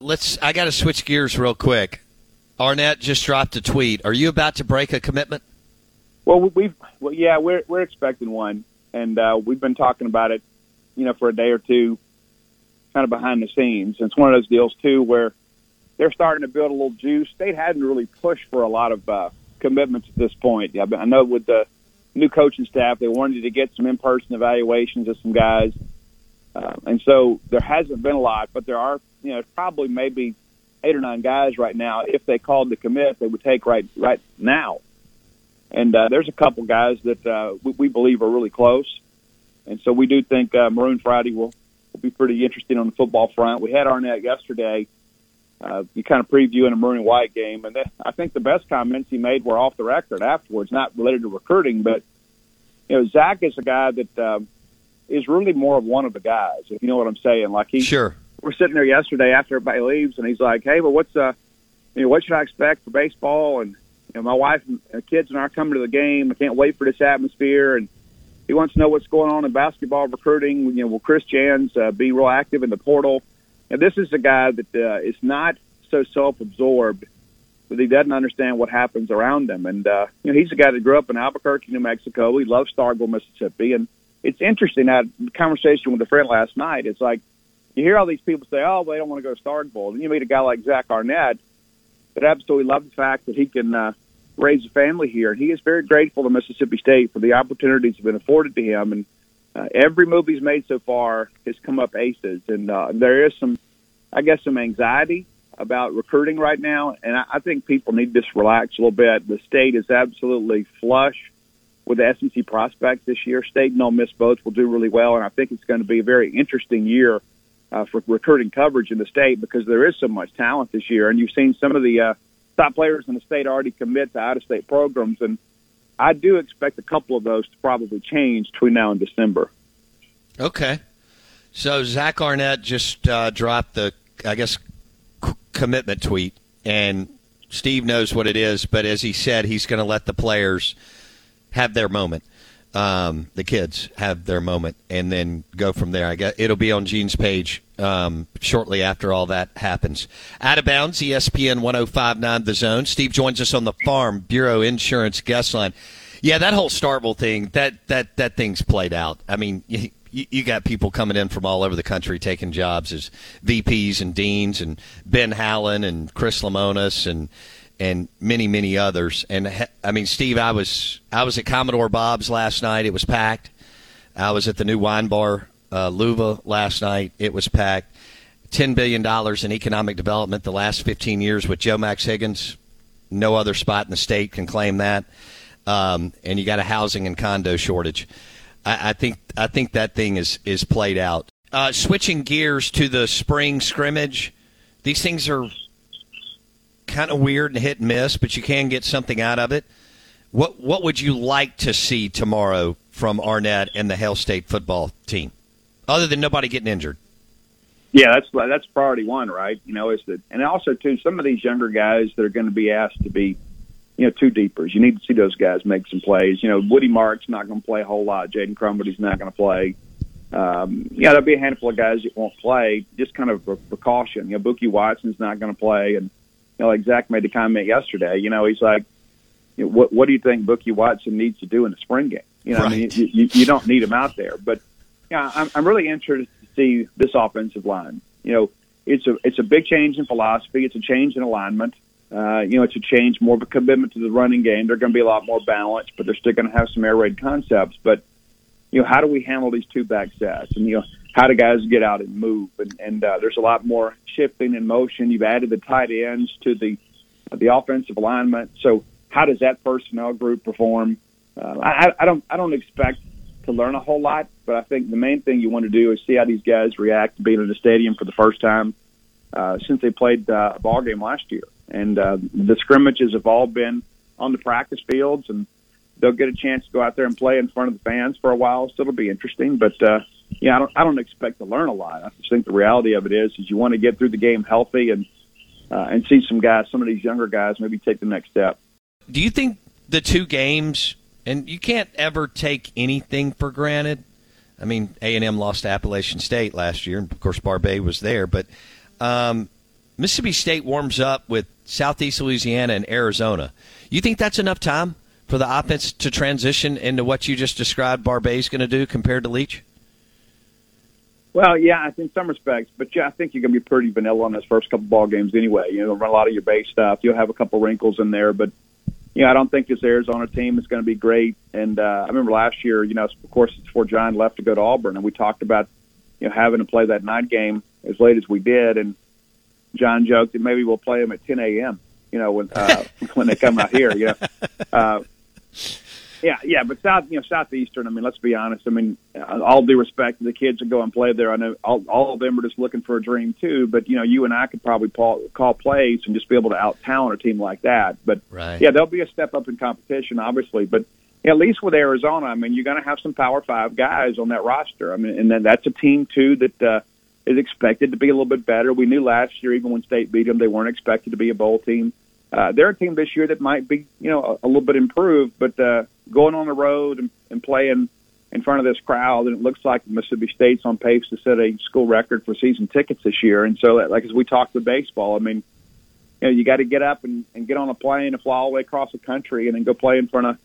Let's. I got to switch gears real quick. Arnett just dropped a tweet. Are you about to break a commitment? Well, we've well, yeah, we're we're expecting one, and uh, we've been talking about it, you know, for a day or two, kind of behind the scenes. It's one of those deals too where they're starting to build a little juice. They hadn't really pushed for a lot of uh, commitments at this point. Yeah, I know with the new coaching staff, they wanted to get some in-person evaluations of some guys, uh, and so there hasn't been a lot, but there are, you know, probably maybe eight or nine guys right now. If they called to commit, they would take right right now. And uh, there's a couple guys that uh, we, we believe are really close, and so we do think uh, Maroon Friday will will be pretty interesting on the football front. We had Arnett yesterday uh, you kind of previewing a Maroon White game, and then I think the best comments he made were off the record afterwards, not related to recruiting, but you know Zach is a guy that um, is really more of one of the guys, if you know what I'm saying. Like he, sure, we're sitting there yesterday after everybody leaves, and he's like, "Hey, but what's uh, you know, what should I expect for baseball?" And you know, my wife and the kids and I are coming to the game. I can't wait for this atmosphere, and he wants to know what's going on in basketball recruiting. You know, will Chris Jans uh, be real active in the portal? And this is a guy that uh, is not so self-absorbed that he doesn't understand what happens around him. And uh, you know, he's a guy that grew up in Albuquerque, New Mexico. He loves Starkville, Mississippi, and it's interesting. I had a conversation with a friend last night. It's like you hear all these people say, "Oh, they don't want to go to Starkville," and you meet a guy like Zach Arnett that absolutely loves the fact that he can uh, raise a family here, and he is very grateful to Mississippi State for the opportunities that have been afforded to him. And uh, every move he's made so far has come up aces, and uh, there is some, I guess, some anxiety about recruiting right now, and I, I think people need to just relax a little bit. The state is absolutely flush with the SEC prospects this year. State and Ole Miss both will do really well, and I think it's going to be a very interesting year uh, for recruiting coverage in the state because there is so much talent this year, and you've seen some of the uh, top players in the state already commit to out-of-state programs, and I do expect a couple of those to probably change between now and December. Okay. So Zach Arnett just uh, dropped the, I guess, c- commitment tweet, and Steve knows what it is. But as he said, he's going to let the players have their moment. Um, the kids have their moment, and then go from there. I guess it'll be on Gene's page um, shortly after all that happens. Out of bounds, ESPN 105.9 The Zone. Steve joins us on the Farm Bureau Insurance guest line. Yeah, that whole Starkville thing, that that that thing's played out. I mean, you, you got people coming in from all over the country taking jobs as VPs and deans, and Ben Hallen and Chris Lamonas and and many many others. And I mean, Steve, I was I was at Commodore Bob's last night. It was packed. I was at the new wine bar uh, Luva last night. It was packed. $10 billion in economic development the last 15 years with Joe Max Higgins. No other spot in the state can claim that. Um, and you got a housing and condo shortage. I, I, think I think that thing is, is played out. Uh, switching gears to the spring scrimmage, these things are kind of weird and hit and miss, but you can get something out of it. What what would you like to see tomorrow from Arnett and the Hail State football team? Other than nobody getting injured. Yeah, that's that's priority one, right? You know, is that, and also too, some of these younger guys that are going to be asked to be, you know, two deepers. You need to see those guys make some plays. You know, Woody Mark's not going to play a whole lot. Jaden Crumedy's not going to play. Um, yeah, there'll be a handful of guys that won't play. Just kind of a precaution. You know, Bookie Watson's not going to play, and you know, like Zach made the comment yesterday. You know, he's like, you know, what what do you think Bookie Watson needs to do in the spring game? You know, right. I mean, you, you, you don't need him out there, but yeah, I'm, I'm really interested to see this offensive line. You know, it's a it's a big change in philosophy. It's a change in alignment. Uh, you know, it's a change, more of a commitment to the running game. They're going to be a lot more balanced, but they're still going to have some air raid concepts. But you know, how do we handle these two back sets? And you know, how do guys get out and move? And, and uh, there's a lot more shifting and motion. You've added the tight ends to the the offensive alignment. So how does that personnel group perform? Uh, I, I don't I don't expect to learn a whole lot, but I think the main thing you want to do is see how these guys react to being in the stadium for the first time uh, since they played uh, a ball game last year. And uh, the scrimmages have all been on the practice fields, and they'll get a chance to go out there and play in front of the fans for a while. So it'll be interesting. But uh, yeah, I don't I don't expect to learn a lot. I just think the reality of it is is you want to get through the game healthy and uh, and see some guys, some of these younger guys, maybe take the next step. Do you think the two games and you can't ever take anything for granted. I mean, A and M lost to Appalachian State last year, and of course Barbay was there. But um, Mississippi State warms up with Southeast Louisiana and Arizona. You think that's enough time for the offense to transition into what you just described Barbay's going to do compared to Leach? Well, yeah, in some respects, but yeah, I think you're going to be pretty vanilla on those first couple ball games anyway. You know, run a lot of your base stuff. You'll have a couple wrinkles in there, but you know, I don't think this Arizona team is going to be great. And uh, I remember last year, you know, of course, it's before John left to go to Auburn, and we talked about you know having to play that night game as late as we did, and John joked that maybe we'll play them at 10 a.m. You know, when uh, when they come out here, you know. Uh, yeah, yeah, but south, you know, southeastern. I mean, let's be honest. I mean, uh, all due respect to the kids that go and play there, I know all, all of them are just looking for a dream too. But you know, you and I could probably call, call plays and just be able to out talent a team like that. But right. yeah, there'll be a step up in competition, obviously. But at least with Arizona, I mean, you're going to have some Power Five guys on that roster. I mean, and then that's a team too that uh, is expected to be a little bit better. We knew last year, even when State beat them, they weren't expected to be a bowl team. Uh, they're a team this year that might be, you know, a, a little bit improved, but uh, going on the road and, and playing in front of this crowd, and it looks like Mississippi State's on pace to set a school record for season tickets this year. And so, like as we talked with baseball, I mean, you know, you got to get up and, and get on a plane and fly all the way across the country and then go play in front of,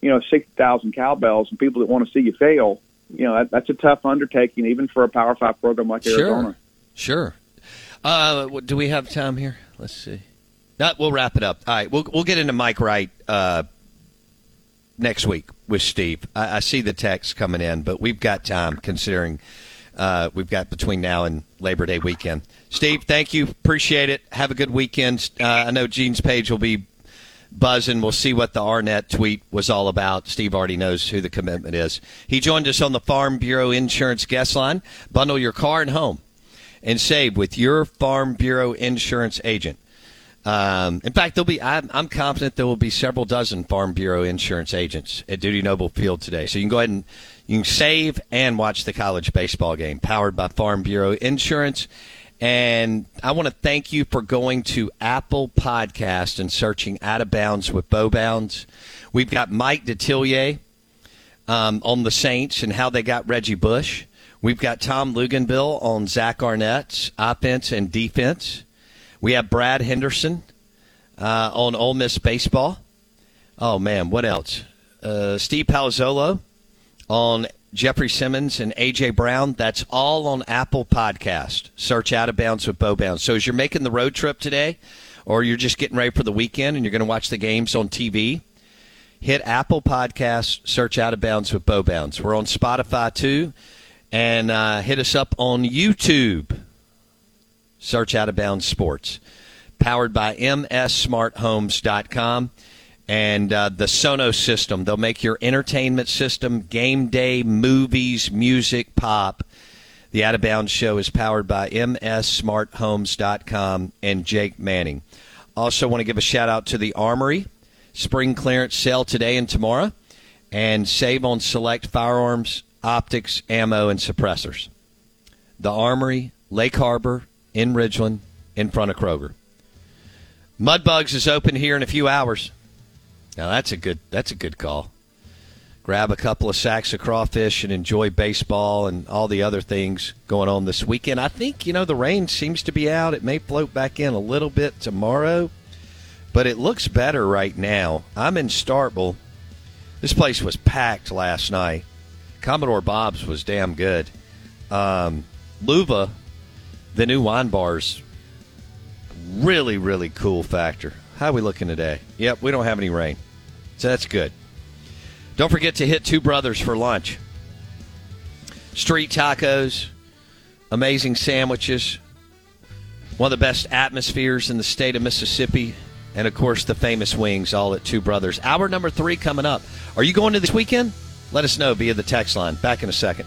you know, sixty thousand cowbells and people that want to see you fail. You know, that, that's a tough undertaking, even for a Power Five program like Arizona. Sure. Uh, do we have time here? Let's see. Not, we'll wrap it up. All right, we'll we'll get into Mike Wright uh, next week with Steve. I, I, see the text coming in, but we've got time considering uh, we've got between now and Labor Day weekend. Steve, thank you. Appreciate it. Have a good weekend. Uh, I know Gene's page will be buzzing. We'll see what the Arnett tweet was all about. Steve already knows who the commitment is. He joined us on the Farm Bureau Insurance guest line. Bundle your car and home and save with your Farm Bureau Insurance agent. Um, in fact, there'll be. I'm, I'm, confident there will be several dozen Farm Bureau insurance agents at Dudy Noble Field today. So you can go ahead and you can save and watch the college baseball game, powered by Farm Bureau Insurance. And I want to thank you for going to Apple Podcast and searching Out of Bounds with Bo Bounds. We've got Mike Detillier um, on the Saints and how they got Reggie Bush. We've got Tom Luginbill on Zach Arnett's offense and defense. We have Brad Henderson uh, on Ole Miss baseball. Oh man, what else? Uh, Steve Palazzolo on Jeffrey Simmons and AJ Brown. That's all on Apple Podcast. Search Out of Bounds with Bo Bounds. So as you're making the road trip today, or you're just getting ready for the weekend and you're going to watch the games on TV, hit Apple Podcast. Search Out of Bounds with Bo Bounds. We're on Spotify too, and uh, hit us up on YouTube. Search Out of Bounds Sports. Powered by mssmarthomes.com and uh, the Sonos system. They'll make your entertainment system, game day, movies, music, pop. The Out of Bounds show is powered by mssmarthomes.com and Jake Manning. Also, want to give a shout out to the Armory. Spring clearance sale today and tomorrow. And save on select firearms, optics, ammo, and suppressors. The Armory, Lake Harbor, in Ridgeland in front of Kroger. Mudbugs is open here in a few hours. Now that's a good that's a good call. Grab a couple of sacks of crawfish and enjoy baseball and all the other things going on this weekend. I think you know the rain seems to be out. It may float back in a little bit tomorrow, but it looks better right now. I'm in Starkville. This place was packed last night. Commodore Bob's was damn good. Um, Luva the new wine bars, really, really cool factor. How are we looking today? Yep, we don't have any rain. So that's good. Don't forget to hit Two Brothers for lunch. Street tacos, amazing sandwiches, one of the best atmospheres in the state of Mississippi, and of course the famous wings, all at Two Brothers. Hour number three coming up. Are you going to this weekend? Let us know via the text line. Back in a second.